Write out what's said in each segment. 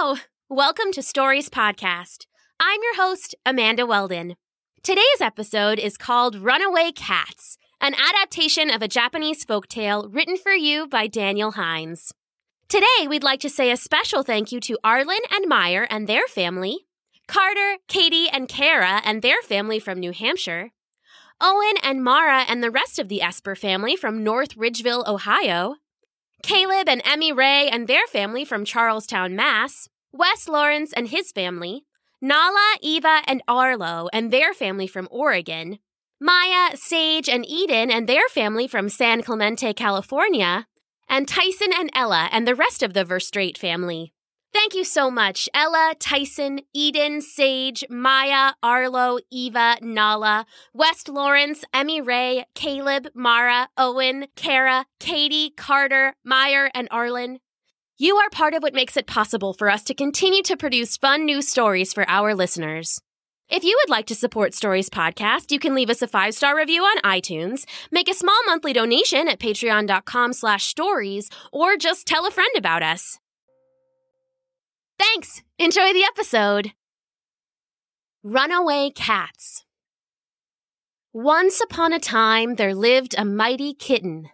Hello! Welcome to Stories Podcast. I'm your host, Amanda Weldon. Today's episode is called Runaway Cats, an adaptation of a Japanese folktale written for you by Daniel Hines. Today, we'd like to say a special thank you to Arlen and Meyer and their family, Carter, Katie, and Kara and their family from New Hampshire, Owen and Mara and the rest of the Esper family from North Ridgeville, Ohio, Caleb and Emmy Ray and their family from Charlestown, Mass., Wes Lawrence and his family, Nala, Eva, and Arlo and their family from Oregon, Maya, Sage, and Eden and their family from San Clemente, California, and Tyson and Ella and the rest of the Verstrate family. Thank you so much, Ella, Tyson, Eden, Sage, Maya, Arlo, Eva, Nala, Wes Lawrence, Emmy Ray, Caleb, Mara, Owen, Kara, Katie, Carter, Meyer, and Arlen. You are part of what makes it possible for us to continue to produce fun new stories for our listeners. If you would like to support Stories Podcast, you can leave us a five-star review on iTunes, make a small monthly donation at patreon.com slash stories, or just tell a friend about us. Thanks! Enjoy the episode! Runaway Cats Once upon a time there lived a mighty kitten.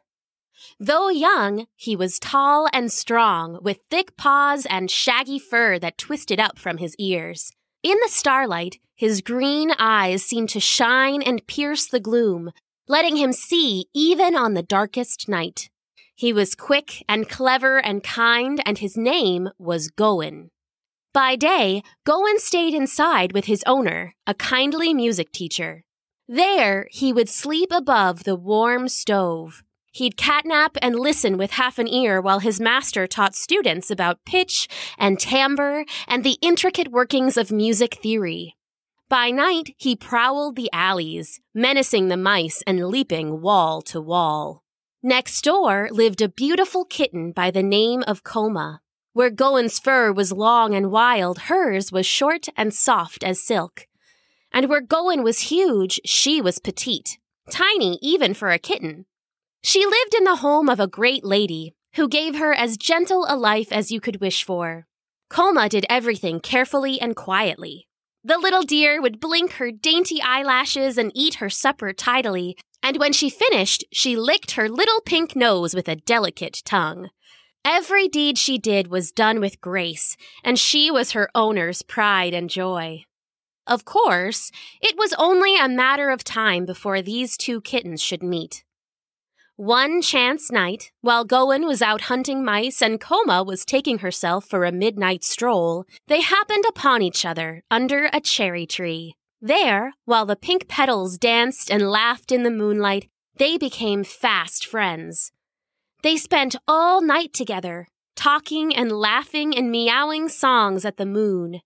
Though young, he was tall and strong, with thick paws and shaggy fur that twisted up from his ears. In the starlight, his green eyes seemed to shine and pierce the gloom, letting him see even on the darkest night. He was quick and clever and kind, and his name was Gon. By day, Gon stayed inside with his owner, a kindly music teacher. There, he would sleep above the warm stove. He'd catnap and listen with half an ear while his master taught students about pitch and timbre and the intricate workings of music theory. By night, he prowled the alleys, menacing the mice and leaping wall to wall. Next door lived a beautiful kitten by the name of Koma. Where Gon's fur was long and wild, hers was short and soft as silk. And where Gon was huge, she was petite, tiny even for a kitten. She lived in the home of a great lady who gave her as gentle a life as you could wish for. Koma did everything carefully and quietly. The little dear would blink her dainty eyelashes and eat her supper tidily, and when she finished, she licked her little pink nose with a delicate tongue. Every deed she did was done with grace, and she was her owner's pride and joy. Of course, it was only a matter of time before these two kittens should meet. One chance night, while Gon was out hunting mice and Koma was taking herself for a midnight stroll, they happened upon each other under a cherry tree. There, while the pink petals danced and laughed in the moonlight, they became fast friends. They spent all night together, talking and laughing and meowing songs at the moon.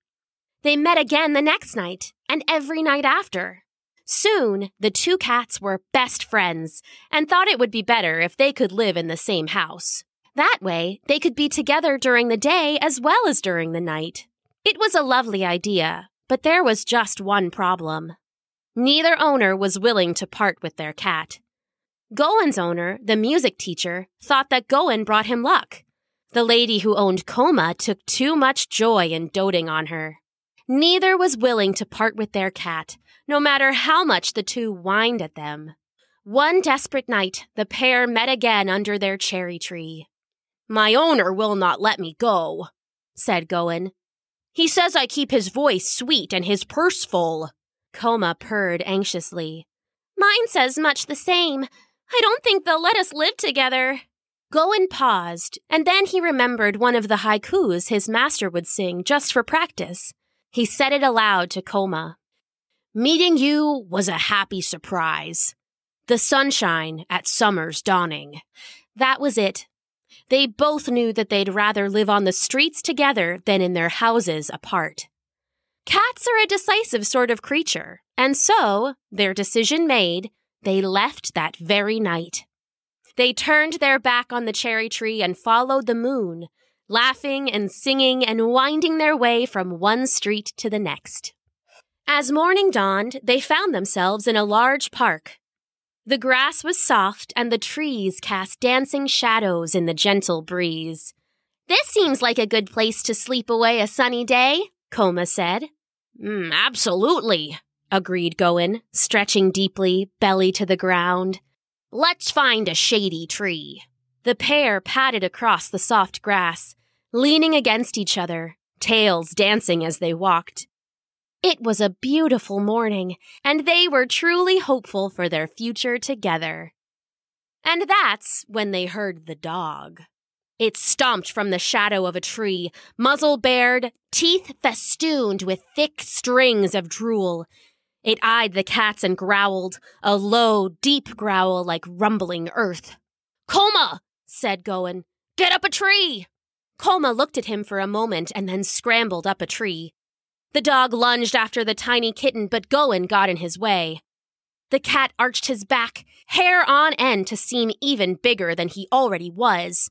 They met again the next night and every night after. Soon, the two cats were best friends and thought it would be better if they could live in the same house. That way, they could be together during the day as well as during the night. It was a lovely idea, but there was just one problem. Neither owner was willing to part with their cat. Gon's owner, the music teacher, thought that Gon brought him luck. The lady who owned Koma took too much joy in doting on her. Neither was willing to part with their cat, no matter how much the two whined at them. One desperate night, the pair met again under their cherry tree. My owner will not let me go, said Gon. He says I keep his voice sweet and his purse full. Koma purred anxiously. Mine says much the same, I don't think they'll let us live together. Gon paused, and then he remembered one of the haikus his master would sing just for practice. He said it aloud to Koma. Meeting you was a happy surprise. The sunshine at summer's dawning. That was it. They both knew that they'd rather live on the streets together than in their houses apart. Cats are a decisive sort of creature, and so, their decision made, they left that very night. They turned their back on the cherry tree and followed the moon, laughing and singing and winding their way from one street to the next. As morning dawned, they found themselves in a large park. The grass was soft and the trees cast dancing shadows in the gentle breeze. This seems like a good place to sleep away a sunny day, Koma said. Mm, absolutely, agreed Gon, stretching deeply, belly to the ground. Let's find a shady tree. The pair padded across the soft grass, leaning against each other, tails dancing as they walked. It was a beautiful morning, and they were truly hopeful for their future together. And that's when they heard the dog. It stomped from the shadow of a tree, muzzle bared, teeth festooned with thick strings of drool. It eyed the cats and growled, a low, deep growl like rumbling earth. Koma, said Gon, get up a tree. Koma looked at him for a moment and then scrambled up a tree. The dog lunged after the tiny kitten, but Gon got in his way. The cat arched his back, hair on end to seem even bigger than he already was.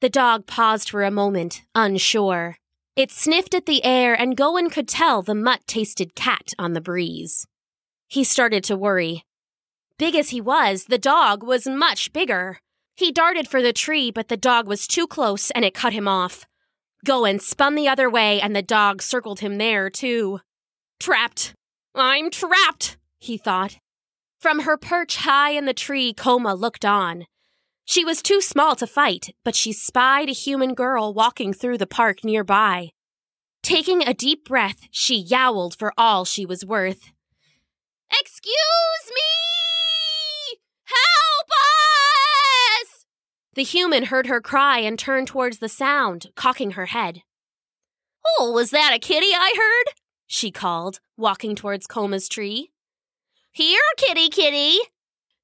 The dog paused for a moment, unsure. It sniffed at the air, and Gon could tell the mutt tasted cat on the breeze. He started to worry. Big as he was, the dog was much bigger. He darted for the tree, but the dog was too close and it cut him off. Gon spun the other way, and the dog circled him there, too. Trapped! I'm trapped! he thought. From her perch high in the tree, Koma looked on. She was too small to fight, but she spied a human girl walking through the park nearby. Taking a deep breath, she yowled for all she was worth. Excuse me! Help us! The human heard her cry and turned towards the sound, cocking her head. Oh, was that a kitty I heard? she called, walking towards Koma's tree. Here, kitty, kitty!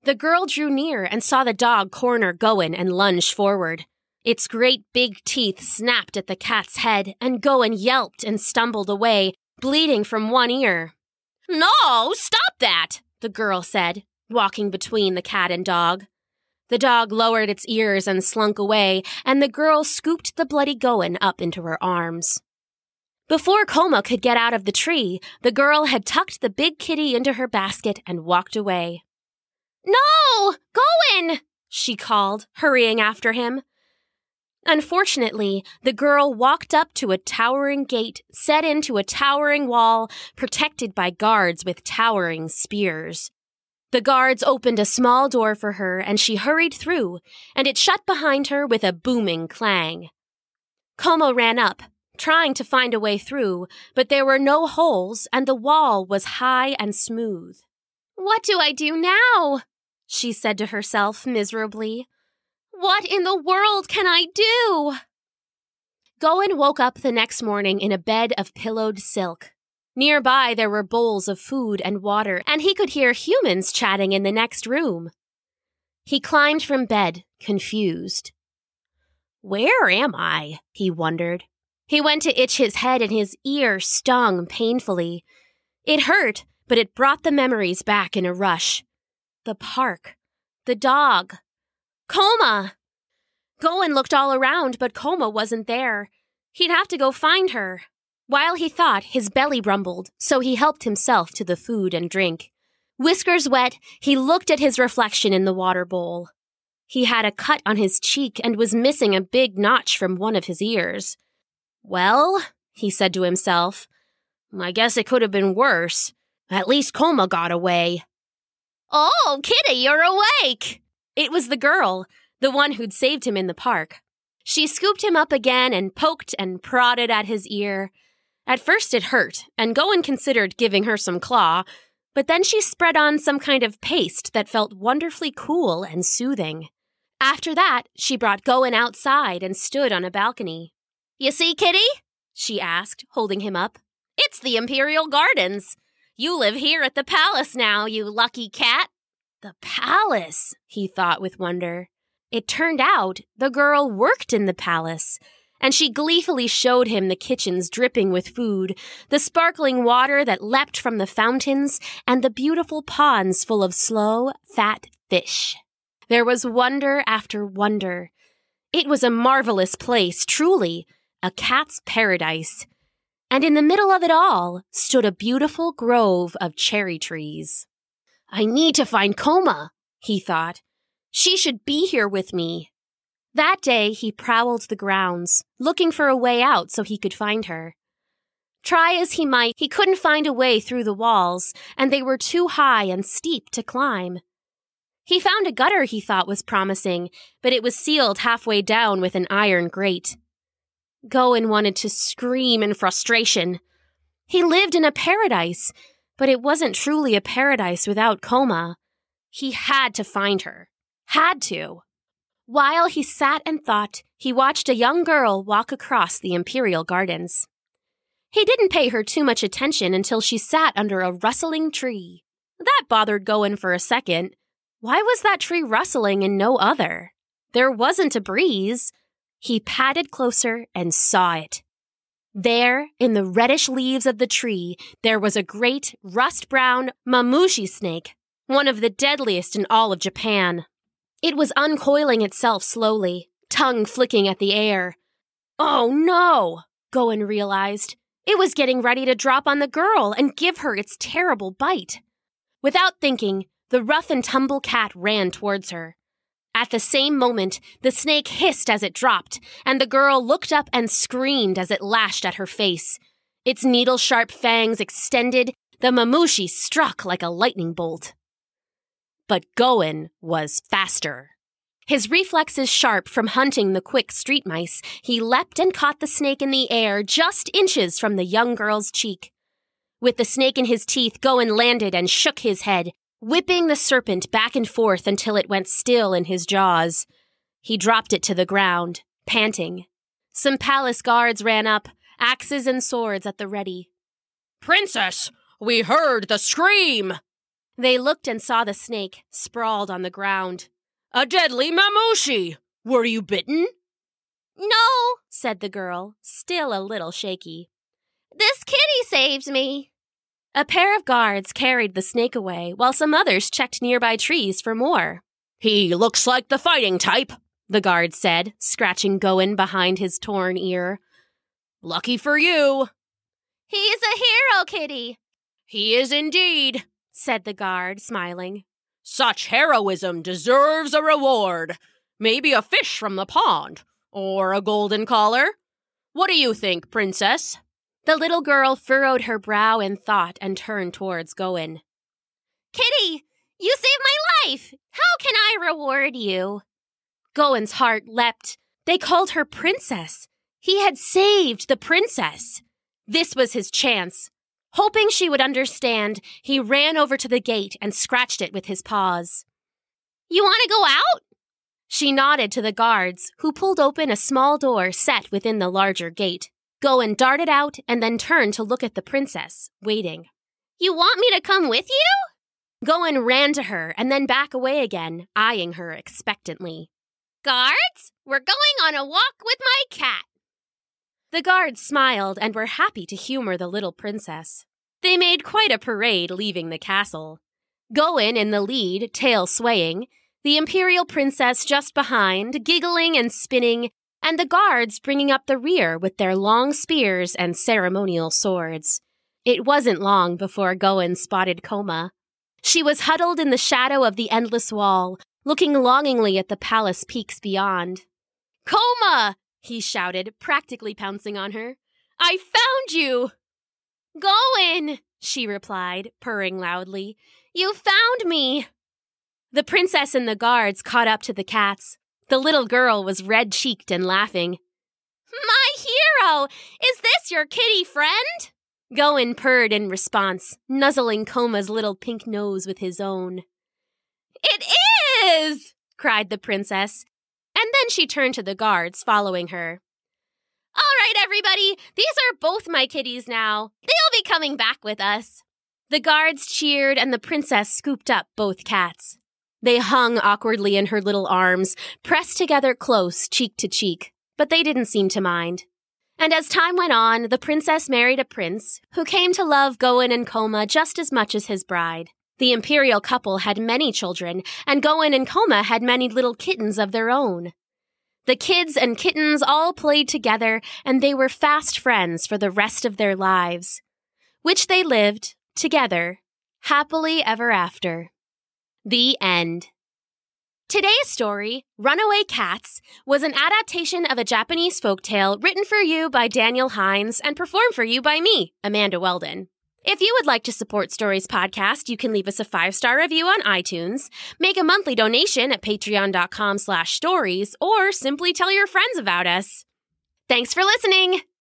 The girl drew near and saw the dog corner Gon and lunge forward. Its great big teeth snapped at the cat's head, and Gon yelped and stumbled away, bleeding from one ear. No, stop that, the girl said, walking between the cat and dog. The dog lowered its ears and slunk away, and the girl scooped the bloody Gon up into her arms. Before Koma could get out of the tree, the girl had tucked the big kitty into her basket and walked away. No! Gon! she called, hurrying after him. Unfortunately, the girl walked up to a towering gate set into a towering wall, protected by guards with towering spears. The guards opened a small door for her, and she hurried through, and it shut behind her with a booming clang. Koma ran up, trying to find a way through, but there were no holes, and the wall was high and smooth. What do I do now? She said to herself miserably. What in the world can I do? Gon woke up the next morning in a bed of pillowed silk. Nearby there were bowls of food and water, and he could hear humans chatting in the next room. He climbed from bed, confused. Where am I? he wondered. He went to itch his head and his ear stung painfully. It hurt, but it brought the memories back in a rush. The park. The dog. Koma! Gon looked all around, but Koma wasn't there. He'd have to go find her. While he thought, his belly rumbled, so he helped himself to the food and drink. Whiskers wet, he looked at his reflection in the water bowl. He had a cut on his cheek and was missing a big notch from one of his ears. Well, he said to himself, I guess it could have been worse. At least Koma got away. Oh, Kitty, you're awake! It was the girl, the one who'd saved him in the park. She scooped him up again and poked and prodded at his ear. At first it hurt, and Gon considered giving her some claw, but then she spread on some kind of paste that felt wonderfully cool and soothing. After that, she brought Gon outside and stood on a balcony. You see, Kitty? she asked, holding him up. It's the Imperial Gardens. You live here at the palace now, you lucky cat. The palace, he thought with wonder. It turned out the girl worked in the palace, and she gleefully showed him the kitchens dripping with food, the sparkling water that leapt from the fountains, and the beautiful ponds full of slow, fat fish. There was wonder after wonder. It was a marvelous place, truly, a cat's paradise and in the middle of it all stood a beautiful grove of cherry trees. I need to find Koma, he thought. She should be here with me. That day, he prowled the grounds, looking for a way out so he could find her. Try as he might, he couldn't find a way through the walls, and they were too high and steep to climb. He found a gutter he thought was promising, but it was sealed halfway down with an iron grate. Gon wanted to scream in frustration. He lived in a paradise, but it wasn't truly a paradise without Koma. He had to find her. Had to. While he sat and thought, he watched a young girl walk across the Imperial Gardens. He didn't pay her too much attention until she sat under a rustling tree. That bothered Gon for a second. Why was that tree rustling and no other? There wasn't a breeze. He padded closer and saw it. There, in the reddish leaves of the tree, there was a great rust brown mamushi snake, one of the deadliest in all of Japan. It was uncoiling itself slowly, tongue flicking at the air. Oh no! Gon realized. It was getting ready to drop on the girl and give her its terrible bite. Without thinking, the rough and tumble cat ran towards her. At the same moment, the snake hissed as it dropped, and the girl looked up and screamed as it lashed at her face. Its needle sharp fangs extended, the mamushi struck like a lightning bolt. But Gon was faster. His reflexes sharp from hunting the quick street mice, he leapt and caught the snake in the air just inches from the young girl's cheek. With the snake in his teeth, Gon landed and shook his head, whipping the serpent back and forth until it went still in his jaws. He dropped it to the ground, panting. Some palace guards ran up, axes and swords at the ready. Princess, we heard the scream! They looked and saw the snake, sprawled on the ground. A deadly mamushi! Were you bitten? No, said the girl, still a little shaky. This kitty saved me. A pair of guards carried the snake away, while some others checked nearby trees for more. He looks like the fighting type, the guard said, scratching Gon behind his torn ear. Lucky for you. He's a hero, Kitty. He is indeed, said the guard, smiling. Such heroism deserves a reward. Maybe a fish from the pond, or a golden collar. What do you think, Princess? The little girl furrowed her brow in thought and turned towards Gon. Kitty, you saved my life! How can I reward you? Gon's heart leapt. They called her Princess. He had saved the princess. This was his chance. Hoping she would understand, he ran over to the gate and scratched it with his paws. You want to go out? She nodded to the guards, who pulled open a small door set within the larger gate. Gon darted out and then turned to look at the princess, waiting. You want me to come with you? Gon ran to her and then back away again, eyeing her expectantly. Guards, we're going on a walk with my cat. The guards smiled and were happy to humor the little princess. They made quite a parade leaving the castle. Gon in the lead, tail swaying, the imperial princess just behind, giggling and spinning, and the guards bringing up the rear with their long spears and ceremonial swords. It wasn't long before Gon spotted Koma. She was huddled in the shadow of the endless wall, looking longingly at the palace peaks beyond. Koma! he shouted, practically pouncing on her. I found you! Gon! she replied, purring loudly. You found me! The princess and the guards caught up to the cats. The little girl was red cheeked and laughing. My hero! Is this your kitty friend? Gon purred in response, nuzzling Koma's little pink nose with his own. It is! cried the princess, and then she turned to the guards following her. All right, everybody, these are both my kitties now. They'll be coming back with us. The guards cheered, and the princess scooped up both cats. They hung awkwardly in her little arms, pressed together close, cheek to cheek, but they didn't seem to mind. And as time went on, the princess married a prince who came to love Gon and Koma just as much as his bride. The imperial couple had many children, and Gon and Koma had many little kittens of their own. The kids and kittens all played together, and they were fast friends for the rest of their lives, which they lived together, happily ever after. The end. Today's story, Runaway Cats, was an adaptation of a Japanese folktale written for you by Daniel Hines and performed for you by me, Amanda Weldon. If you would like to support Stories Podcast, you can leave us a five-star review on iTunes, make a monthly donation at patreon.com slash stories, or simply tell your friends about us. Thanks for listening!